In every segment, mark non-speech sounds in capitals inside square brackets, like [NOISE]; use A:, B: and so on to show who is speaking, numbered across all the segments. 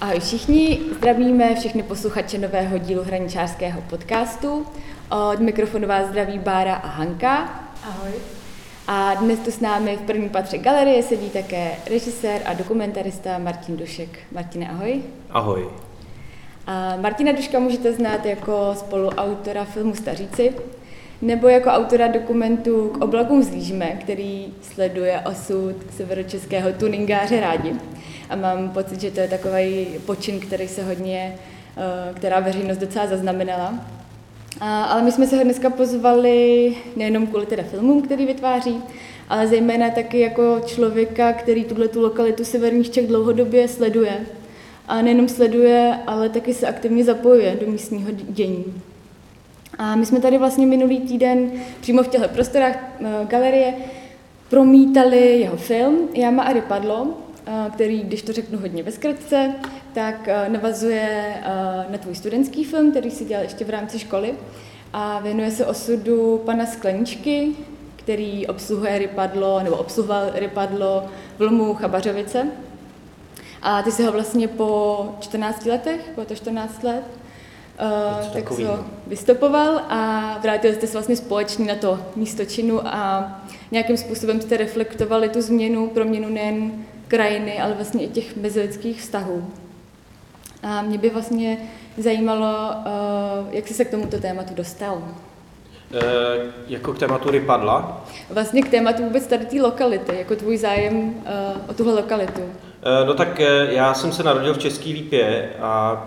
A: Ahoj všichni, zdravíme všechny posluchače nového dílu hraničářského podcastu. Od mikrofonu vás zdraví Bára a Hanka.
B: Ahoj.
A: A dnes tu s námi v prvním patře galerie sedí také režisér a dokumentarista Martin Dušek. Martine, ahoj.
C: Ahoj.
A: A Martina Duška můžete znát jako spoluautora filmu Staříci, nebo jako autora dokumentu K oblakům zlížíme, který sleduje osud severočeského tuningáře rádi. A mám pocit, že to je takový počin, který se hodně, eh, která veřejnost docela zaznamenala. A, ale my jsme se ho dneska pozvali nejenom kvůli teda filmům, který vytváří, ale zejména taky jako člověka, který tuhle tu lokalitu severních Čech dlouhodobě sleduje. A nejenom sleduje, ale taky se aktivně zapojuje do místního dění. A my jsme tady vlastně minulý týden přímo v těchto prostorách eh, galerie promítali jeho film Jama a rypadlo, eh, který, když to řeknu hodně ve zkratce, tak eh, navazuje na tvůj studentský film, který si dělal ještě v rámci školy a věnuje se osudu pana Skleničky, který obsluhuje rypadlo, nebo obsluhoval rypadlo v Lomu Chabařovice. A ty si ho vlastně po 14 letech, bylo to 14 let, Uh, tak se ho vystopoval a vrátili jste se vlastně společně na to místo činu a nějakým způsobem jste reflektovali tu změnu, proměnu nejen krajiny, ale vlastně i těch mezilidských vztahů. A mě by vlastně zajímalo, uh, jak jsi se k tomuto tématu dostal.
C: E, jako k tématu rypadla?
A: Vlastně k tématu vůbec tady té lokality, jako tvůj zájem uh, o tuhle lokalitu.
C: E, no tak já jsem se narodil v České Lípě a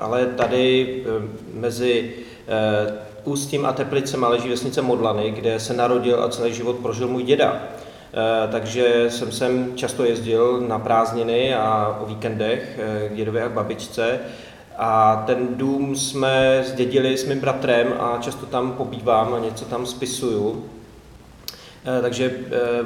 C: ale tady eh, mezi eh, Ústím a Teplicem leží vesnice Modlany, kde se narodil a celý život prožil můj děda. Eh, takže jsem sem často jezdil na prázdniny a o víkendech k dědovi a k babičce. A ten dům jsme zdědili s mým bratrem a často tam pobývám a něco tam spisuju. Takže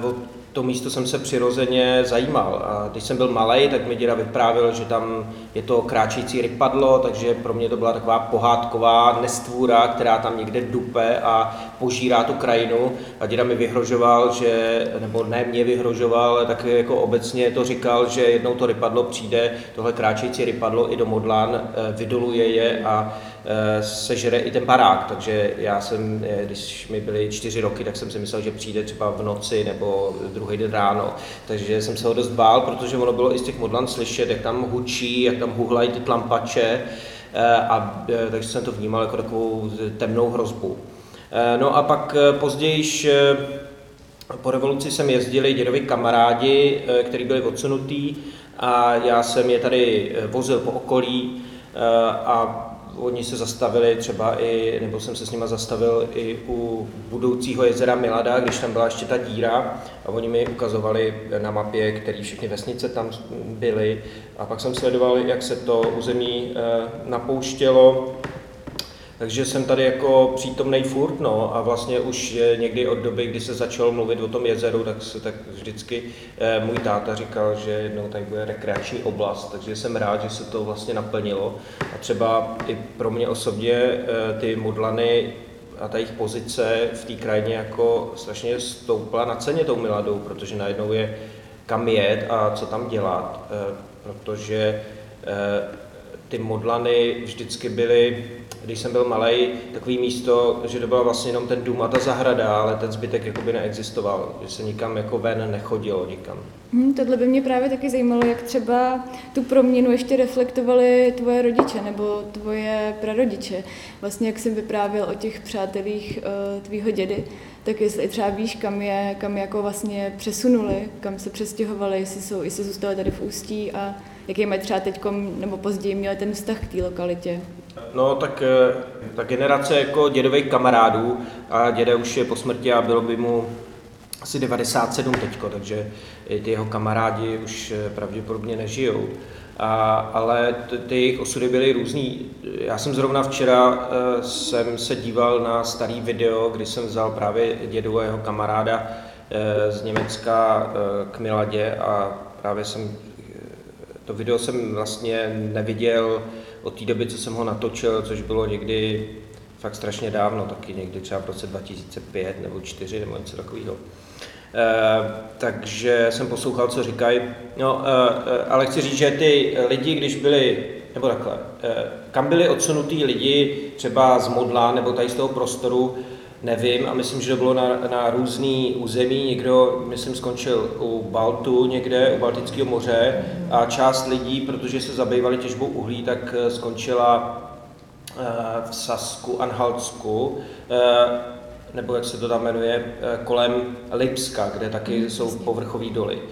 C: od to místo jsem se přirozeně zajímal. A když jsem byl malý, tak mi děda vyprávěl, že tam je to kráčející rypadlo, takže pro mě to byla taková pohádková nestvůra, která tam někde dupe a požírá tu krajinu. A děda mi vyhrožoval, že, nebo ne mě vyhrožoval, ale tak jako obecně to říkal, že jednou to rypadlo přijde, tohle kráčející rypadlo i do Modlán, eh, vydoluje je a sežere i ten barák, takže já jsem, eh, když mi byly čtyři roky, tak jsem si myslel, že přijde třeba v noci nebo druhý den ráno, takže jsem se ho dost bál, protože ono bylo i z těch modlan slyšet, jak tam hučí, jak tam huhlají ty tlampače, eh, a, takže jsem to vnímal jako takovou temnou hrozbu. No a pak později po revoluci jsem jezdili dědovi kamarádi, kteří byli odsunutí a já jsem je tady vozil po okolí a Oni se zastavili třeba i, nebo jsem se s nimi zastavil i u budoucího jezera Milada, když tam byla ještě ta díra. A oni mi ukazovali na mapě, které všechny vesnice tam byly. A pak jsem sledoval, jak se to území eh, napouštělo takže jsem tady jako přítomný furt, no, a vlastně už někdy od doby, kdy se začal mluvit o tom jezeru, tak se tak vždycky eh, můj táta říkal, že jednou tady bude rekreační oblast, takže jsem rád, že se to vlastně naplnilo. A třeba i pro mě osobně eh, ty modlany a ta jejich pozice v té krajině jako strašně stoupla na ceně tou Miladou, protože najednou je kam jet a co tam dělat, eh, protože eh, ty modlany vždycky byly když jsem byl malý, takový místo, že to byla vlastně jenom ten dům a ta zahrada, ale ten zbytek jakoby neexistoval, že se nikam jako ven nechodilo nikam.
A: Hmm, tohle by mě právě taky zajímalo, jak třeba tu proměnu ještě reflektovali tvoje rodiče nebo tvoje prarodiče. Vlastně jak jsem vyprávěl o těch přátelích uh, tvýho dědy, tak jestli třeba víš, kam je, kam jako vlastně přesunuli, kam se přestěhovali, jestli, jsou, jestli zůstali tady v Ústí a jaký mají třeba teď nebo později měli ten vztah k té lokalitě.
C: No tak eh, ta generace jako dědových kamarádů a děda už je po smrti a bylo by mu asi 97 teďko, takže ty jeho kamarádi už eh, pravděpodobně nežijou. A, ale ty jejich osudy byly různý. Já jsem zrovna včera uh, jsem se díval na starý video, kdy jsem vzal právě dědu a jeho kamaráda z Německa k Miladě a právě jsem to video jsem vlastně neviděl od té doby, co jsem ho natočil, což bylo někdy fakt strašně dávno, taky někdy třeba v roce 2005 nebo 2004 nebo něco takového. takže jsem poslouchal, co říkají. No, ale chci říct, že ty lidi, když byli, nebo takhle, kam byli odsunutí lidi třeba z Modla nebo tady z toho prostoru, nevím a myslím, že to bylo na, na různý území. Někdo, myslím, skončil u Baltu někde, u Baltického moře a část lidí, protože se zabývali těžbou uhlí, tak eh, skončila eh, v Sasku, Anhaltsku, eh, nebo jak se to tam jmenuje, kolem Lipska, kde taky mm, jsou povrchové doly.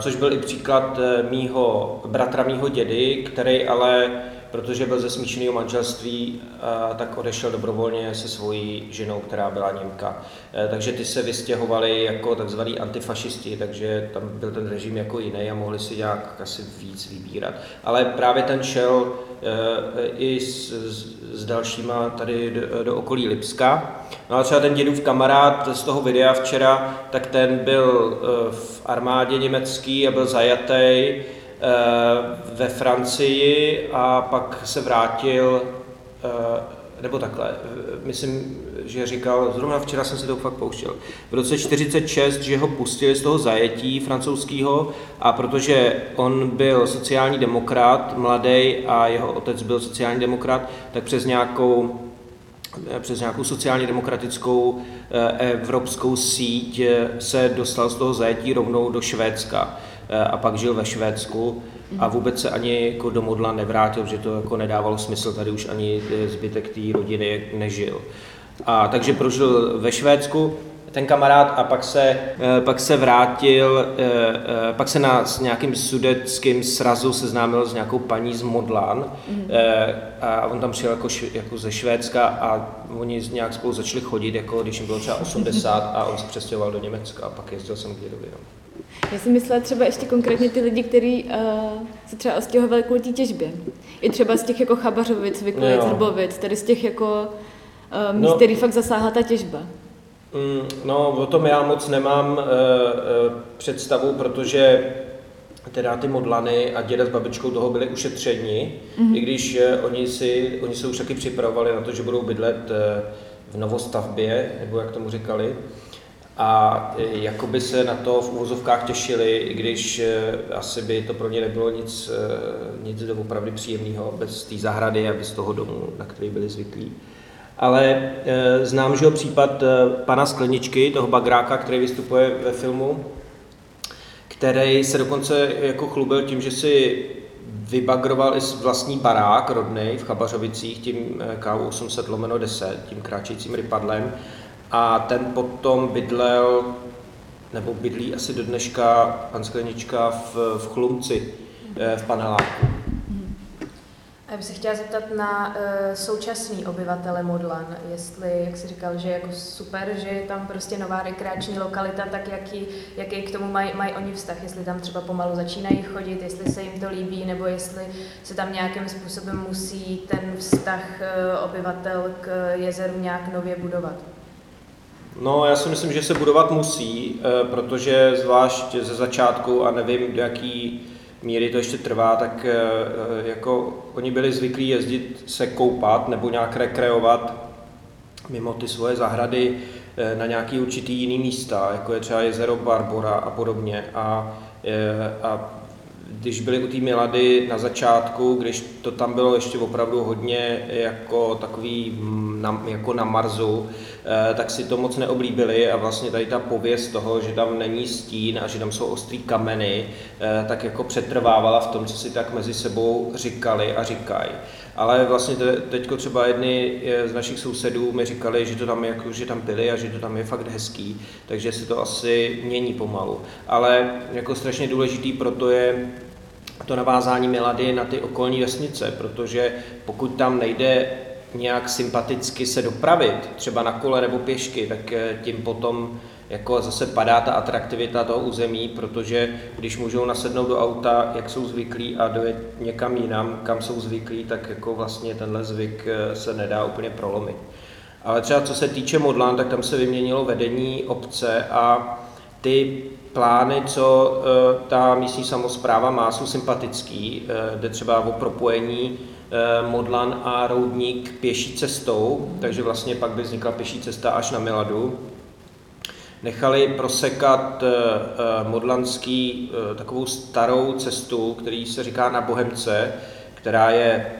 C: Což byl i příklad mýho bratra, mýho dědy, který ale protože byl ze smíšeného manželství, tak odešel dobrovolně se svojí ženou, která byla Němka. E, takže ty se vystěhovali jako takzvaní antifašisti, takže tam byl ten režim jako jiný a mohli si nějak asi víc vybírat. Ale právě ten šel e, i s, s dalšíma tady do, do okolí Lipska. No a třeba ten dědův kamarád z toho videa včera, tak ten byl e, v armádě německý a byl zajatý ve Francii a pak se vrátil, eh, nebo takhle, myslím, že říkal, zrovna včera jsem si to fakt pouštěl, v roce 46, že ho pustili z toho zajetí francouzského a protože on byl sociální demokrat, mladý a jeho otec byl sociální demokrat, tak přes nějakou eh, přes nějakou sociálně demokratickou evropskou síť se dostal z toho zajetí rovnou do Švédska. Eh, a pak žil ve Švédsku a vůbec se ani jako do modla nevrátil, že to jako nedávalo smysl, tady už ani zbytek té rodiny nežil. A takže prožil ve Švédsku ten kamarád a pak se, eh, pak se vrátil, eh, pak se na nějakým sudeckým srazu seznámil s nějakou paní z Modlán mm. a on tam přijel jako, jako ze Švédska a oni nějak spolu začali chodit, jako když jim bylo třeba 80 a on se přestěhoval do Německa a pak jezdil jsem k dědovi. No.
A: Já si myslela třeba ještě konkrétně ty lidi, kteří uh, se třeba ostěhovali kvůli té těžbě. I třeba z těch jako Chabařovic, Vyklic, Hrbovic, tady z těch jako uh, míst, no, který fakt zasáhla ta těžba.
C: Mm, no, o tom já moc nemám uh, uh, představu, protože teda ty modlany a děda s babičkou toho byli ušetřeni, mm-hmm. i když uh, oni, si, oni se už taky připravovali na to, že budou bydlet uh, v novostavbě, nebo jak tomu říkali a e, jakoby se na to v úvozovkách těšili, i když e, asi by to pro ně nebylo nic, e, nic opravdu příjemného bez té zahrady a bez toho domu, na který byli zvyklí. Ale znám, že případ pana Skleničky, toho bagráka, který vystupuje ve filmu, který se dokonce jako chlubil tím, že si vybagroval i vlastní barák rodný v Chabařovicích tím K800 lomeno 10, tím kráčejícím rypadlem a ten potom bydlel, nebo bydlí asi do dneška pan Sklenička v, v Chlumci, eh, v paneláku.
B: Já bych se chtěla zeptat na uh, současný obyvatele Modlan, jestli, jak jsi říkal, že je jako super, že je tam prostě nová rekreační lokalita, tak jaký, jaký k tomu mají maj oni vztah, jestli tam třeba pomalu začínají chodit, jestli se jim to líbí, nebo jestli se tam nějakým způsobem musí ten vztah uh, obyvatel k jezeru nějak nově budovat.
C: No, já si myslím, že se budovat musí, eh, protože zvlášť ze začátku, a nevím, do jaký míry to ještě trvá, tak eh, eh, jako oni byli zvyklí jezdit se koupat nebo nějak rekreovat mimo ty svoje zahrady na nějaký určitý jiný místa, jako je třeba jezero Barbora a podobně. A, a když byli u té Milady na začátku, když to tam bylo ještě opravdu hodně jako takový mm, na, jako na Marsu, eh, tak si to moc neoblíbili a vlastně tady ta pověst toho, že tam není stín a že tam jsou ostrý kameny, eh, tak jako přetrvávala v tom, co si tak mezi sebou říkali a říkají. Ale vlastně teď třeba jedny eh, z našich sousedů mi říkali, že to tam, jako, že tam byli a že to tam je fakt hezký, takže se to asi mění pomalu. Ale jako strašně důležitý proto je to navázání Milady na ty okolní vesnice, protože pokud tam nejde nějak sympaticky se dopravit, třeba na kole nebo pěšky, tak eh, tím potom jako zase padá ta atraktivita toho území, protože když můžou nasednout do auta, jak jsou zvyklí a dojet někam jinam, kam jsou zvyklí, tak jako vlastně tenhle zvyk eh, se nedá úplně prolomit. Ale třeba co se týče Modlán, tak tam se vyměnilo vedení obce a ty plány, co eh, ta místní samozpráva má, jsou sympatický. Jde třeba o propojení Modlan a Roudník pěší cestou, takže vlastně pak by vznikla pěší cesta až na Miladu. nechali prosekat eh, eh, modlanský takovou starou cestu, který se říká na Bohemce, která je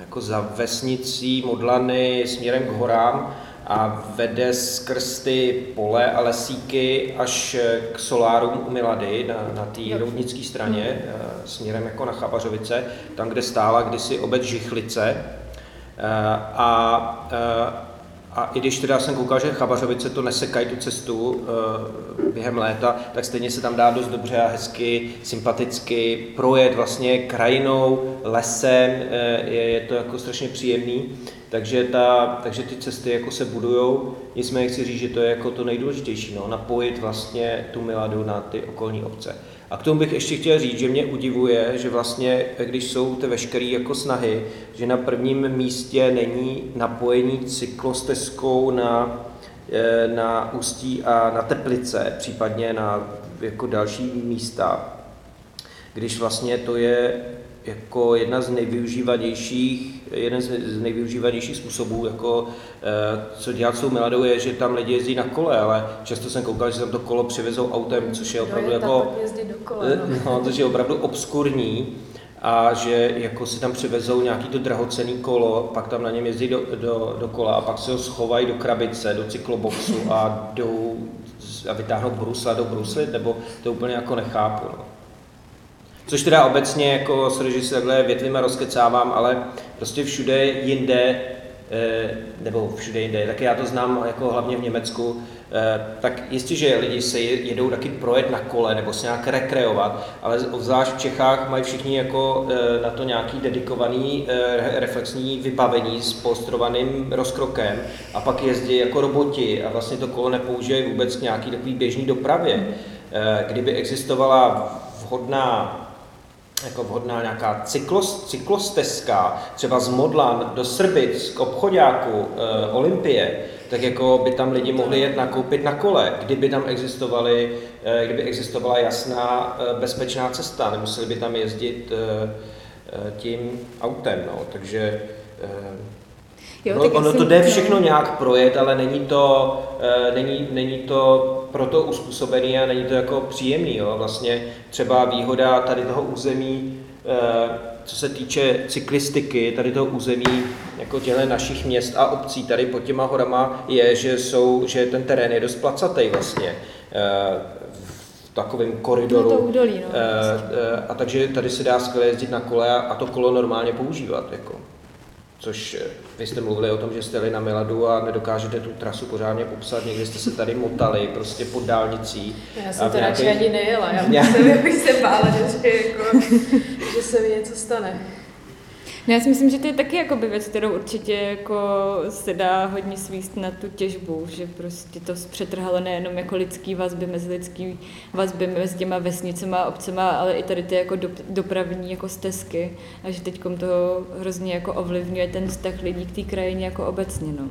C: jako za vesnicí Modlany směrem k horám a vede skrz ty pole a lesíky až k solárum u Milady na, na té roudnické straně hmm. směrem jako na Chabařovice, tam, kde stála kdysi obec Žichlice. A a i když teda jsem koukal, že Chabařovice to nesekají tu cestu e, během léta, tak stejně se tam dá dost dobře a hezky, sympaticky projet vlastně krajinou, lesem, e, je, je to jako strašně příjemný, takže, ta, takže ty cesty jako se budujou, nicméně chci říct, že to je jako to nejdůležitější, no, napojit vlastně tu Miladu na ty okolní obce. A k tomu bych ještě chtěl říct, že mě udivuje, že vlastně, když jsou ty veškeré jako snahy, že na prvním místě není napojení cyklostezkou na, eh, na Ústí a na Teplice, případně na jako další místa, když vlastně to je jako jedna z nejvyužívanějších, jeden z nejvyužívanějších způsobů, jako, eh, co dělat s tou Miladou, je, že tam lidi jezdí na kole, ale často jsem koukal, že tam to kolo přivezou autem, což je opravdu
B: je
C: jako,
B: do kole,
C: no. no, což je opravdu obskurní a že jako si tam přivezou nějaký to drahocený kolo, pak tam na něm jezdí do, do, do kola a pak se ho schovají do krabice, do cykloboxu a jdou a vytáhnou brusle do bruslit, nebo to úplně jako nechápu. No. Což teda obecně, jako že se takhle větvima rozkecávám, ale prostě všude jinde, eh, nebo všude jinde, tak já to znám jako hlavně v Německu, eh, tak jistě, že lidi se jedou taky projet na kole nebo se nějak rekreovat, ale obzvlášť v Čechách mají všichni jako eh, na to nějaký dedikovaný reflexní vybavení s polstrovaným rozkrokem a pak jezdí jako roboti a vlastně to kolo nepoužívají vůbec k nějaký takový běžný dopravě. Kdyby existovala vhodná jako vhodná nějaká cyklos, cyklostezka, třeba z Modlan do Srbic k obchodáku e, Olympie, tak jako by tam lidi mohli jet nakoupit na kole, kdyby tam existovaly, e, kdyby existovala jasná e, bezpečná cesta, nemuseli by tam jezdit e, e, tím autem, no. takže e, Jo, no, ono to jde všechno nějak projet, ale není to, e, není, není to proto uspůsobený a není to jako příjemný. Jo. Vlastně třeba výhoda tady toho území, e, co se týče cyklistiky, tady toho území jako těle našich měst a obcí tady pod těma horama je, že, jsou, že ten terén je dost placatý vlastně. E, v takovém koridoru.
A: To údolí, no.
C: E, a takže tady se dá skvěle jezdit na kole a, a to kolo normálně používat. Jako což eh, vy jste mluvili o tom, že jste jeli na Miladu a nedokážete tu trasu pořádně popsat, někdy jste se tady motali prostě pod dálnicí.
B: Já jsem to radši ani nejela, já [LAUGHS] bych se bála, že, jako, že se mi něco stane.
A: No já si myslím, že to je taky jakoby věc, kterou určitě jako se dá hodně svíst na tu těžbu, že prostě to přetrhalo nejenom jako lidský vazby, mezi lidský vazby mezi těma vesnicema a obcema, ale i tady ty jako dopravní jako stezky a že teď to hrozně jako ovlivňuje ten vztah lidí k té krajině jako obecně. No.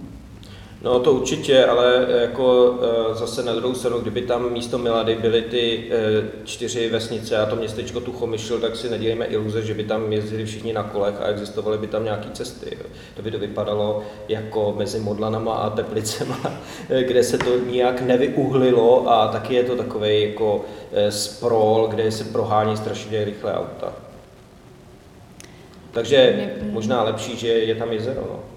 C: No to určitě, ale eh, jako eh, zase na druhou stranu, kdyby tam místo Milady byly ty eh, čtyři vesnice a to městečko Tuchomyšl, tak si nedělejme iluze, že by tam jezdili všichni na kolech a existovaly by tam nějaké cesty. To by to vypadalo jako mezi Modlanama a Teplicema, [LAUGHS] kde se to nijak nevyuhlilo a taky je to takový jako sprol, kde se prohání strašně rychlé auta. Takže možná lepší, že je tam jezero. No.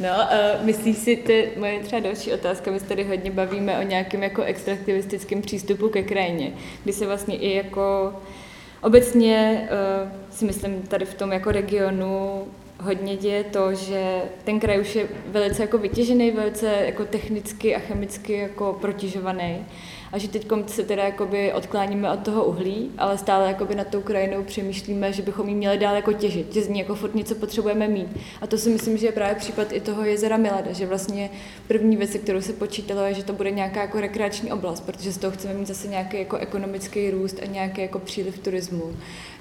A: No, uh, myslíš si, ty, moje třeba další otázka, my se tady hodně bavíme o nějakém jako extraktivistickém přístupu ke krajině, kdy se vlastně i jako obecně uh, si myslím tady v tom jako regionu hodně děje to, že ten kraj už je velice jako vytěžený, velice jako technicky a chemicky jako protěžovaný a že teď se teda jakoby odkláníme od toho uhlí, ale stále jakoby nad tou krajinou přemýšlíme, že bychom ji měli dál jako těžit, že z ní jako furt něco potřebujeme mít. A to si myslím, že je právě případ i toho jezera Milada, že vlastně první věc, kterou se počítalo, je, že to bude nějaká jako rekreační oblast, protože z toho chceme mít zase nějaký jako ekonomický růst a nějaký jako příliv turismu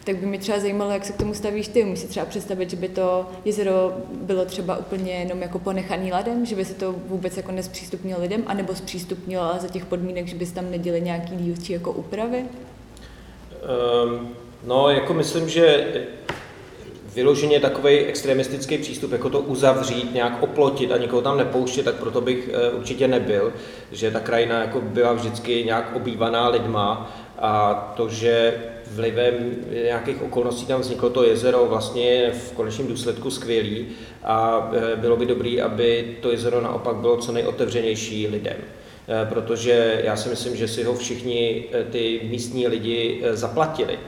A: tak by mě třeba zajímalo, jak se k tomu stavíš ty. Si třeba představit, že by to jezero bylo třeba úplně jenom jako ponechaný ladem, že by se to vůbec jako nespřístupnilo lidem, anebo zpřístupnilo, ale za těch podmínek, že bys tam neděli nějaký dílčí jako úpravy?
C: Um, no, jako myslím, že vyloženě takový extremistický přístup, jako to uzavřít, nějak oplotit a nikoho tam nepouštět, tak proto bych určitě nebyl, že ta krajina jako byla vždycky nějak obývaná lidma a to, že vlivem nějakých okolností tam vzniklo to jezero, vlastně je v konečném důsledku skvělý a e, bylo by dobré, aby to jezero naopak bylo co nejotevřenější lidem e, protože já si myslím, že si ho všichni e, ty místní lidi zaplatili.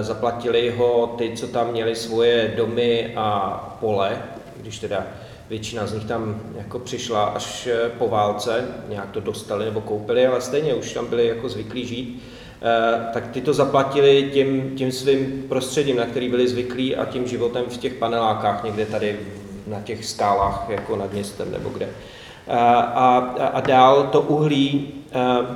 C: Zaplatili ho ty, co tam měli svoje domy a pole, když teda většina z nich tam jako přišla až po válce, nějak to dostali nebo koupili, ale stejně už tam byli jako zvyklí žít Eh, tak ty to zaplatili tím, tím svým prostředím, na který byli zvyklí a tím životem v těch panelákách někde tady na těch skálách, jako nad městem nebo kde. Eh, a, a, a dál to uhlí, eh,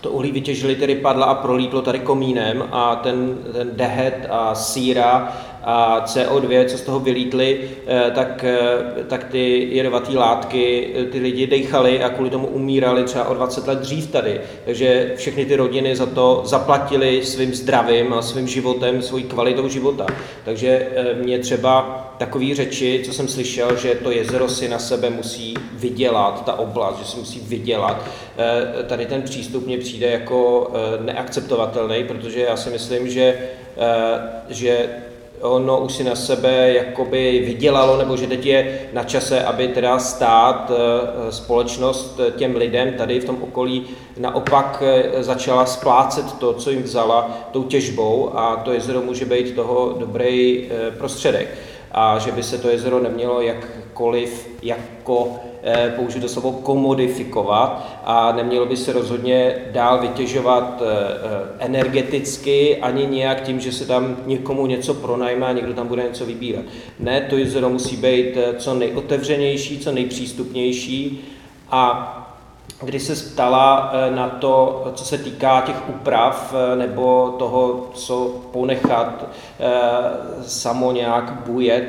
C: to uhlí vytěžili tedy padla a prolítlo tady komínem a ten, ten dehet a síra a CO2, co z toho vylítly, eh, tak, eh, tak ty jedovaté látky eh, ty lidi dechali a kvůli tomu umírali třeba o 20 let dřív tady. Takže všechny ty rodiny za to zaplatili svým zdravím a svým životem, svojí kvalitou života. Takže mě třeba takové řeči, co jsem slyšel, že to jezero si na sebe musí vydělat, ta oblast, že si musí vydělat, tady ten přístup mně přijde jako neakceptovatelný, protože já si myslím, že, že ono už si na sebe jakoby vydělalo, nebo že teď je na čase, aby teda stát, eh, společnost těm lidem tady v tom okolí naopak eh, začala splácet to, co jim vzala tou těžbou a to jezero může být toho dobrý eh, prostředek. A že by se to jezero nemělo jakkoliv jako Eh, použít to slovo komodifikovat a nemělo by se rozhodně dál vytěžovat eh, eh, energeticky ani nějak tím, že se tam někomu něco pronajme někdo tam bude něco vybírat. Ne, to jezero musí být co nejotevřenější, co nejpřístupnější a když se ptala na to, co se týká těch úprav nebo toho, co ponechat samo nějak bujet,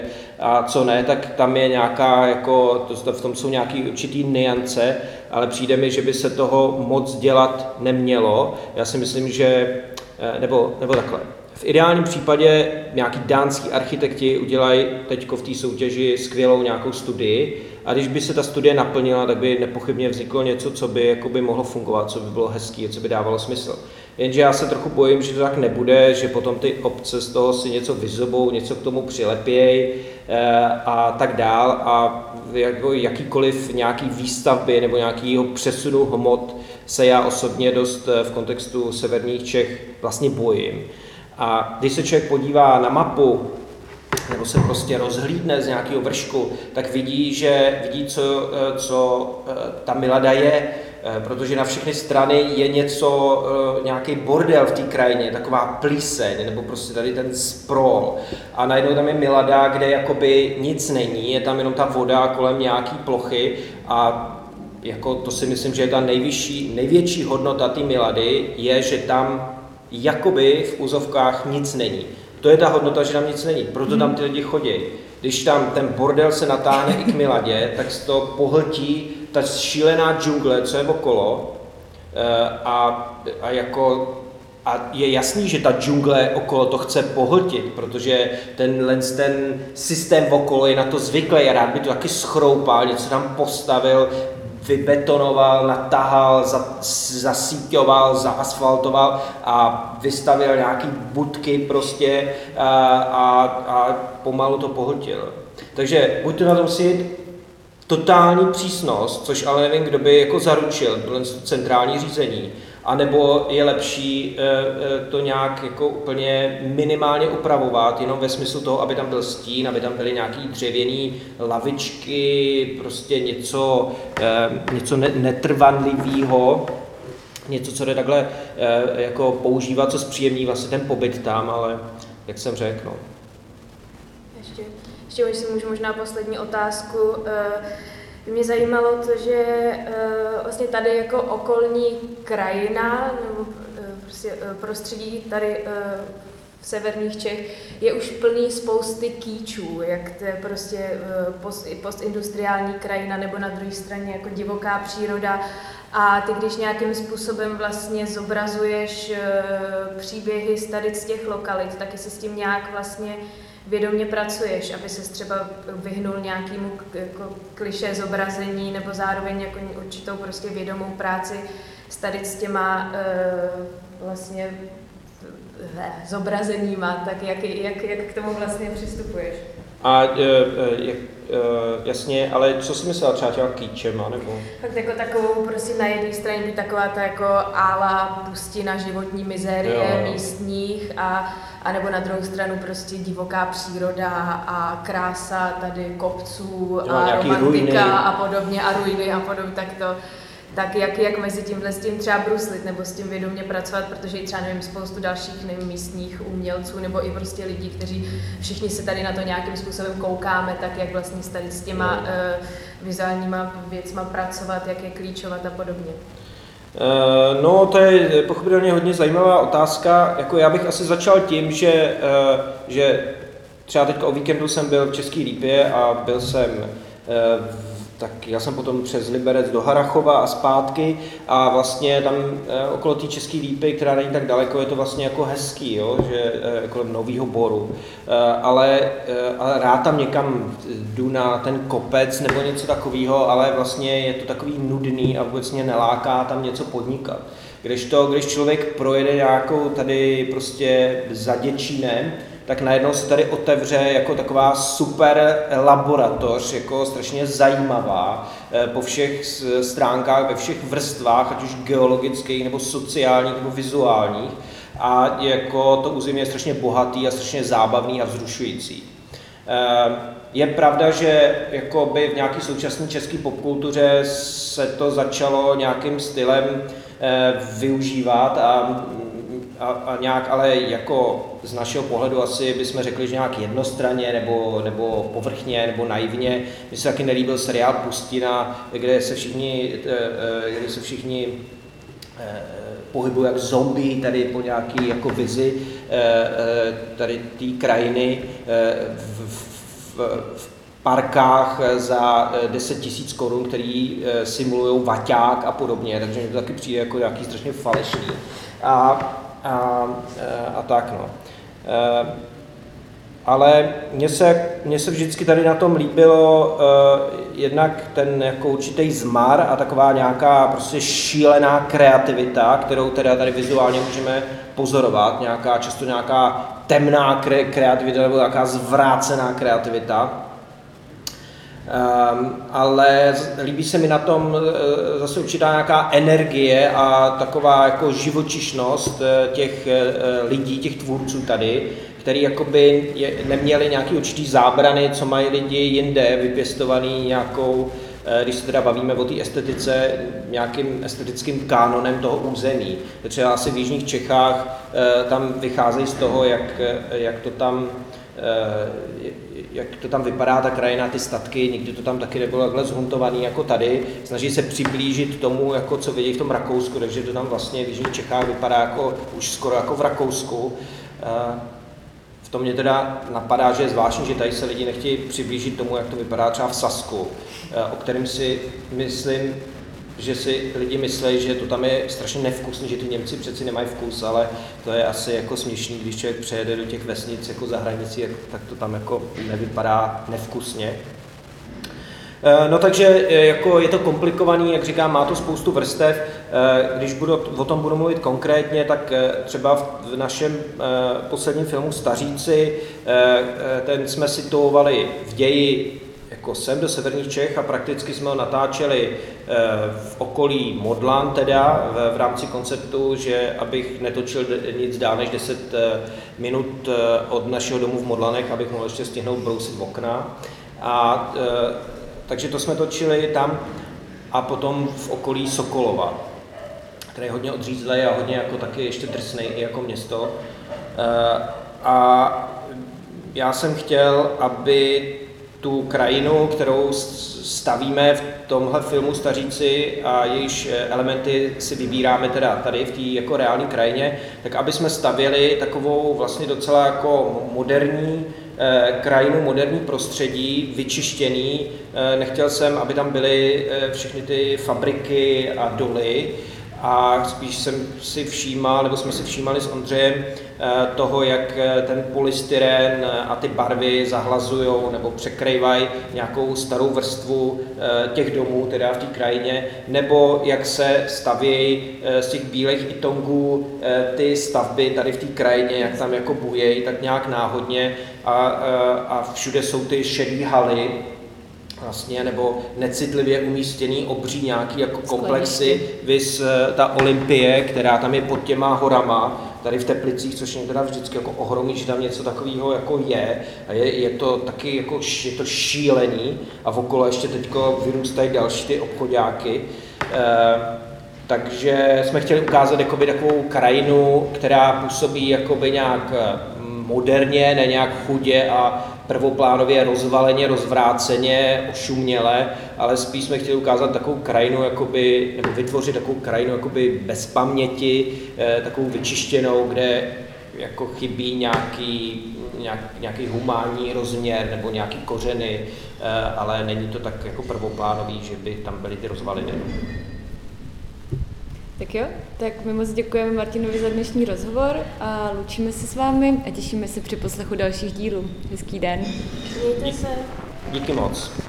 C: a co ne, tak tam je nějaká, jako, to, v tom jsou nějaký určitý niance, ale přijde mi, že by se toho moc dělat nemělo. Já si myslím, že, eh, nebo, nebo takhle, v ideálním případě nějaký dánský architekti udělají teď v té soutěži skvělou nějakou studii a když by se ta studie naplnila, tak by nepochybně vzniklo něco, co by jakoby mohlo fungovat, co by bylo hezký, co by dávalo smysl. Jenže já se trochu bojím, že to tak nebude, že potom ty obce z toho si něco vyzobou, něco k tomu přilepějí eh, a tak dál a jako jakýkoliv nějaký výstavby nebo nějakýho přesunu hmot se já osobně dost eh, v kontextu severních Čech vlastně bojím. A když se člověk podívá na mapu, nebo se prostě rozhlídne z nějakého vršku, tak vidí, že vidí, co, eh, co ta Milada je, Eh, protože na všechny strany je něco, eh, nějaký bordel v té krajině, taková plíseň, nebo prostě tady ten sprol. A najednou tam je Milada, kde jakoby nic není, je tam jenom ta voda kolem nějaký plochy a jako to si myslím, že je ta nejvyšší, největší hodnota té Milady, je, že tam jakoby v úzovkách nic není. To je ta hodnota, že tam nic není, proto tam ty lidi chodí. Když tam ten bordel se natáhne i k Miladě, [LAUGHS] tak se to pohltí ta šílená džungle, co je okolo, eh, a, a jako a je jasný, že ta džungle okolo to chce pohltit, protože ten, ten systém okolo je na to zvyklý a rád by to taky schroupal, něco tam postavil, vybetonoval, natahal, zasíťoval, zaasfaltoval a vystavil nějaký budky prostě a, a, a pomalu to pohltil. Takže buďte na tom si totální přísnost, což ale nevím, kdo by jako zaručil centrální řízení, anebo je lepší eh, eh, to nějak jako úplně minimálně upravovat, jenom ve smyslu toho, aby tam byl stín, aby tam byly nějaký dřevěný lavičky, prostě něco, eh, něco netrvanlivého, něco, co jde takhle jako používat, co zpříjemní vlastně ten pobyt tam, ale jak jsem řekl, no.
B: Ještě, ještě si můžu možná poslední otázku by mě zajímalo to, že eh, vlastně tady jako okolní krajina nebo eh, prostě eh, prostředí tady v severních Čech je už plný spousty kýčů, jak to je prostě post, postindustriální krajina nebo na druhé straně jako divoká příroda. A ty, když nějakým způsobem vlastně zobrazuješ příběhy z tady z těch lokalit, tak si s tím nějak vlastně vědomě pracuješ, aby se třeba vyhnul nějakému jako kliše zobrazení nebo zároveň jako určitou prostě vědomou práci s tady s těma uh, vlastně ne, zobrazeníma, tak jak, jak, jak k tomu vlastně přistupuješ?
C: A uh, jak Uh, jasně, ale co si myslela třeba těma kýčema, nebo?
B: Tak jako takovou prostě na jedné straně by taková ta jako ála pustina životní mizérie jo. místních a, a nebo na druhou stranu prostě divoká příroda a krása tady kopců jo, a romantika ruiny. a podobně a ruiny a podobně, tak to tak jak, jak mezi tímhle s tím třeba bruslit nebo s tím vědomě pracovat, protože i třeba nevím, spoustu dalších nevím, místních umělců nebo i prostě lidí, kteří všichni se tady na to nějakým způsobem koukáme, tak jak vlastně tady s těma uh, vizuálníma věcma pracovat, jak je klíčovat a podobně.
C: Uh, no, to je pochopitelně hodně zajímavá otázka. Jako já bych asi začal tím, že, uh, že třeba teď o víkendu jsem byl v České Lípě a byl jsem uh, tak já jsem potom přes Liberec do Harachova a zpátky a vlastně tam eh, okolo té České lípy, která není tak daleko, je to vlastně jako hezký, jo, že eh, kolem Nového Boru, eh, ale, ale rád tam někam jdu na ten kopec nebo něco takového, ale vlastně je to takový nudný a vůbec mě neláká tam něco podnikat. Když to, když člověk projede nějakou tady prostě za Děčínem, tak najednou se tady otevře jako taková super laboratoř, jako strašně zajímavá eh, po všech stránkách, ve všech vrstvách, ať už geologických, nebo sociálních, nebo vizuálních. A jako to území je strašně bohatý a strašně zábavný a vzrušující. Eh, je pravda, že jako by v nějaké současné české popkultuře se to začalo nějakým stylem eh, využívat a a, a nějak ale jako z našeho pohledu asi bychom řekli, že nějak jednostranně nebo, nebo povrchně nebo naivně. Mně se taky nelíbil seriál Pustina, kde se všichni, eh, eh, kde se všichni eh, pohybují jak zombie tady po nějaký jako vizi tady té krajiny v, v, v parkách za 10 tisíc korun, který simulují vaťák a podobně, takže mi to taky přijde jako nějaký strašně falešný. A a, a tak. No. E, ale mně se, mně se vždycky tady na tom líbilo uh, jednak ten jako určitý zmar a taková nějaká prostě šílená kreativita, kterou teda tady vizuálně můžeme pozorovat, nějaká často nějaká temná kre, kreativita nebo nějaká zvrácená kreativita. Um, ale líbí se mi na tom uh, zase určitá nějaká energie a taková jako živočišnost uh, těch uh, lidí, těch tvůrců tady, který jakoby je, neměli nějaký určitý zábrany, co mají lidi jinde, vypěstovaný nějakou, když se teda bavíme o té estetice, nějakým estetickým kánonem toho území. Třeba asi v Jižních Čechách tam vycházejí z toho, jak, jak to tam jak to tam vypadá, ta krajina, ty statky, nikdy to tam taky nebylo takhle zhuntovaný jako tady. Snaží se přiblížit tomu, jako co vidí v tom Rakousku, takže to tam vlastně v Jižních Čechách vypadá jako, už skoro jako v Rakousku. V tom mě teda napadá, že je zvláštní, že tady se lidi nechtějí přiblížit tomu, jak to vypadá třeba v Sasku, o kterém si myslím, že si lidi myslí, že to tam je strašně nevkusný, že ty Němci přeci nemají vkus, ale to je asi jako směšný, když člověk přejede do těch vesnic jako za hranicí, tak to tam jako nevypadá nevkusně. Eh, no takže eh, jako je to komplikovaný, jak říkám, má to spoustu vrstev. Eh, když budu, o tom budu mluvit konkrétně, tak třeba v našem posledním filmu Staříci, ten jsme situovali v ději jako sem do severních Čech a prakticky jsme ho natáčeli eh, v okolí Modlan teda v, v rámci konceptu, že abych netočil nic dál než 10 eh, minut eh, od našeho domu v Modlanech, abych mohl ještě stihnout brousit okna. A, takže to jsme točili tam a potom v okolí Sokolova, který je hodně odřízlej a hodně jako taky ještě drsnej i jako město. A já jsem chtěl, aby tu krajinu, kterou stavíme v tomhle filmu Staříci a jejíž eh, elementy si vybíráme teda tady v té jako reální krajině, tak aby jsme stavěli takovou vlastně docela jako moderní eh, krajinu, moderní prostředí, vyčištěný. Eh, nechtěl jsem, aby tam byly všechny ty fabriky a doly, a spíš jsem si všímal, nebo jsme si všímali s Ondřejem eh, toho, jak eh, ten polystyren a ty barvy zahlazují nebo překrývají nějakou starou vrstvu těch domů, teda v té krajině, nebo jak se stavějí z těch bílých itongů ty stavby tady v té krajině, jak tam jako bujejí, tak nějak náhodně. A, a všude jsou ty šedé haly, vlastně, nebo necitlivě umístěný obří nějaký jako komplexy, vys eh, ta Olympie, která tam je pod těma horama, tady v Teplicích, což mě teda vždycky jako ohromí, že tam něco takového jako je. A je, je to taky jako je to šílený a v okolo ještě teďko vyrůstají další ty obchodáky. E, takže jsme chtěli ukázat jakoby takovou krajinu, která působí jakoby nějak eh, moderně, ne nějak chudě a prvoplánově rozvaleně, rozvráceně, ošuměle, ale spíš jsme chtěli ukázat takovou krajinu, jakoby, nebo vytvořit takovou krajinu jakoby bez paměti, eh, takovou vyčištěnou, kde jako chybí nějaký, nějak, nějaký humánní rozměr nebo nějaký kořeny, eh, ale není to tak jako prvoplánový, že by tam byly ty rozvaliny.
A: Tak jo, tak my moc děkujeme Martinovi za dnešní rozhovor a loučíme se s vámi a těšíme se při poslechu dalších dílů. Hezký den.
B: Mějte se.
C: Díky moc.